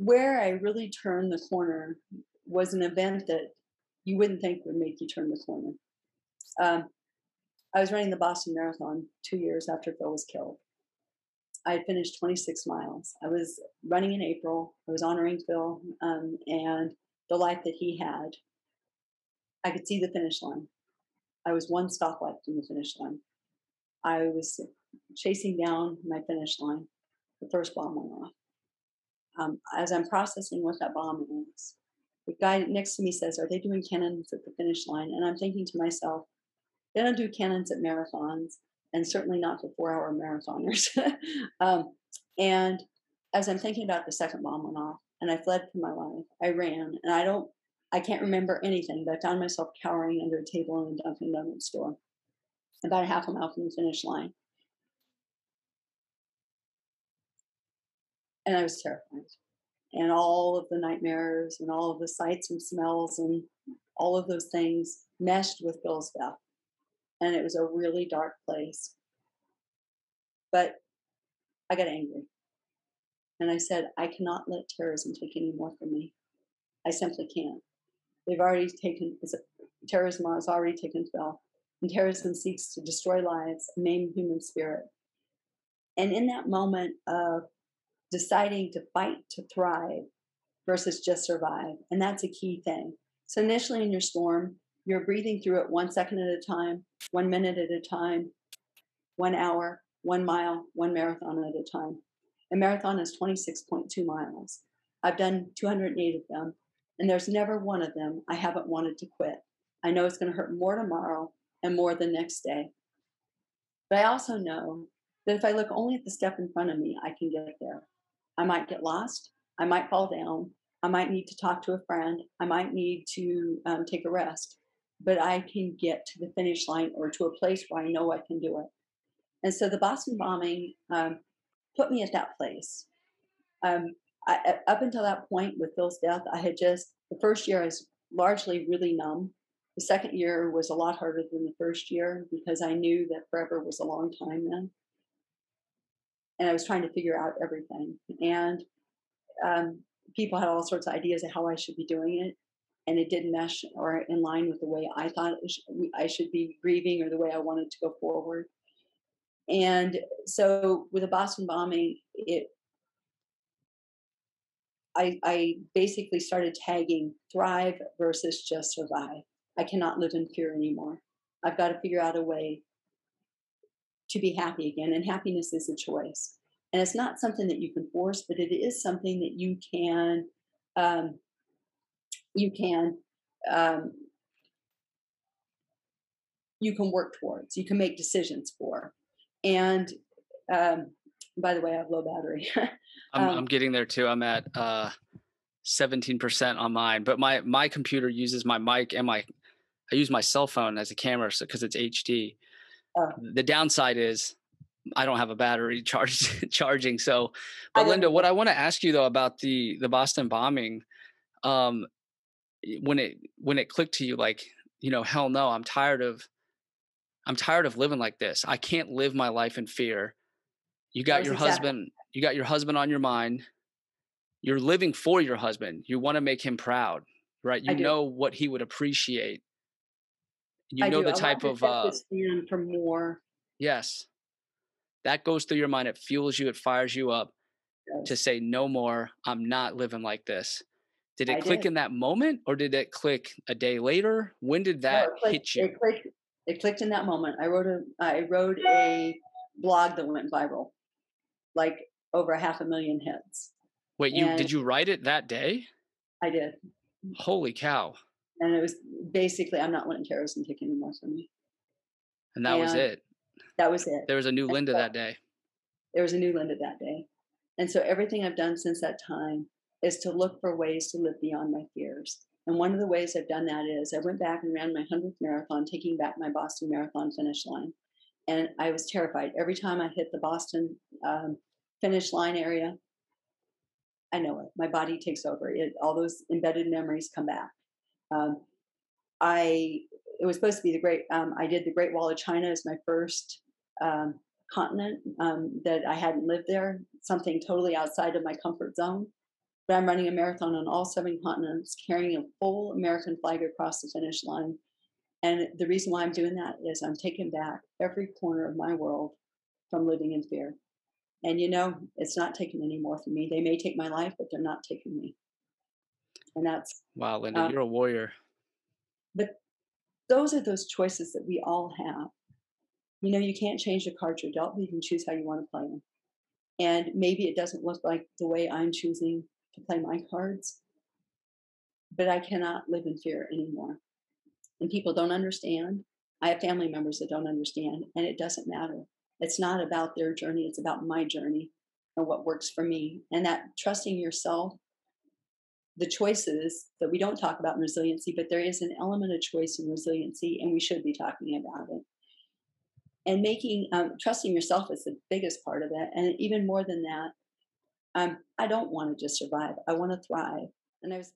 where I really turned the corner was an event that you wouldn't think would make you turn the corner. Um, I was running the Boston Marathon two years after Phil was killed. I had finished 26 miles. I was running in April. I was honoring Phil um, and the life that he had. I could see the finish line. I was one stoplight from the finish line. I was chasing down my finish line. The first bomb went off. Um, as I'm processing what that bomb is, the guy next to me says, Are they doing cannons at the finish line? And I'm thinking to myself, They don't do cannons at marathons, and certainly not for four hour marathoners. um, and as I'm thinking about the second bomb went off, and I fled for my life, I ran, and I don't, I can't remember anything, but I found myself cowering under a table in a Dunkin' Donuts store, about a half a mile from the finish line. And I was terrified and all of the nightmares and all of the sights and smells and all of those things meshed with Phil's death. And it was a really dark place. But I got angry. And I said, I cannot let terrorism take any more from me. I simply can't. They've already taken, terrorism has already taken Phil. And terrorism seeks to destroy lives, maim human spirit. And in that moment of deciding to fight to thrive versus just survive. And that's a key thing. So, initially in your storm, you're breathing through it one second at a time, one minute at a time, one hour, one mile, one marathon at a time. A marathon is 26.2 miles. I've done 208 of them, and there's never one of them I haven't wanted to quit. I know it's going to hurt more tomorrow and more the next day. But I also know that if I look only at the step in front of me, I can get there. I might get lost. I might fall down. I might need to talk to a friend. I might need to um, take a rest. But I can get to the finish line or to a place where I know I can do it. And so the Boston bombing um, put me at that place. Um, I, up until that point with Phil's death, I had just, the first year I was largely really numb. The second year was a lot harder than the first year because I knew that forever was a long time then and I was trying to figure out everything. And um, people had all sorts of ideas of how I should be doing it, and it didn't mesh or in line with the way I thought I should be grieving or the way I wanted to go forward. And so, with the Boston bombing, it I, I basically started tagging thrive versus just survive. I cannot live in fear anymore. I've got to figure out a way to be happy again. And happiness is a choice. And it's not something that you can force, but it is something that you can um, you can um, you can work towards. You can make decisions for. And um, by the way, I have low battery. I'm, I'm, um getting there too. I'm at uh, 17% on mine, but my my computer uses my mic and my I use my cell phone as a camera because it's HD. Uh, the downside is I don't have a battery charge charging. So, but Linda, what I want to ask you though about the the Boston bombing, um, when it when it clicked to you, like you know, hell no, I'm tired of I'm tired of living like this. I can't live my life in fear. You got your exactly. husband. You got your husband on your mind. You're living for your husband. You want to make him proud, right? You know what he would appreciate you I know do. the type of uh stand for more. Yes. That goes through your mind it fuels you it fires you up yes. to say no more i'm not living like this. Did it I click did. in that moment or did it click a day later? When did that no, hit you? it clicked, it clicked in that moment. I wrote a i wrote a blog that went viral like over a half a million hits wait you and did you write it that day? I did. Holy cow and it was basically I'm not letting terrorism take any more from me. And that and was it. That was it. There was a new Linda so, that day. There was a new Linda that day. And so everything I've done since that time is to look for ways to live beyond my fears. And one of the ways I've done that is I went back and ran my 100th marathon, taking back my Boston Marathon finish line. And I was terrified. Every time I hit the Boston um, finish line area, I know it. My body takes over. It, all those embedded memories come back. Um, I it was supposed to be the great. Um, I did the Great Wall of China as my first um, continent um, that I hadn't lived there. Something totally outside of my comfort zone. but I'm running a marathon on all seven continents, carrying a full American flag across the finish line. And the reason why I'm doing that is I'm taking back every corner of my world from living in fear. And you know, it's not taking any more from me. They may take my life, but they're not taking me. And that's Wow, Linda, uh, you're a warrior. but those are those choices that we all have. You know, you can't change the cards you're dealt, but you can choose how you want to play them. And maybe it doesn't look like the way I'm choosing to play my cards, but I cannot live in fear anymore. And people don't understand. I have family members that don't understand, and it doesn't matter. It's not about their journey, it's about my journey and what works for me. And that trusting yourself, the choices that we don't talk about in resiliency, but there is an element of choice in resiliency, and we should be talking about it. And making, um, trusting yourself is the biggest part of it. And even more than that, um, I don't want to just survive, I want to thrive. And I was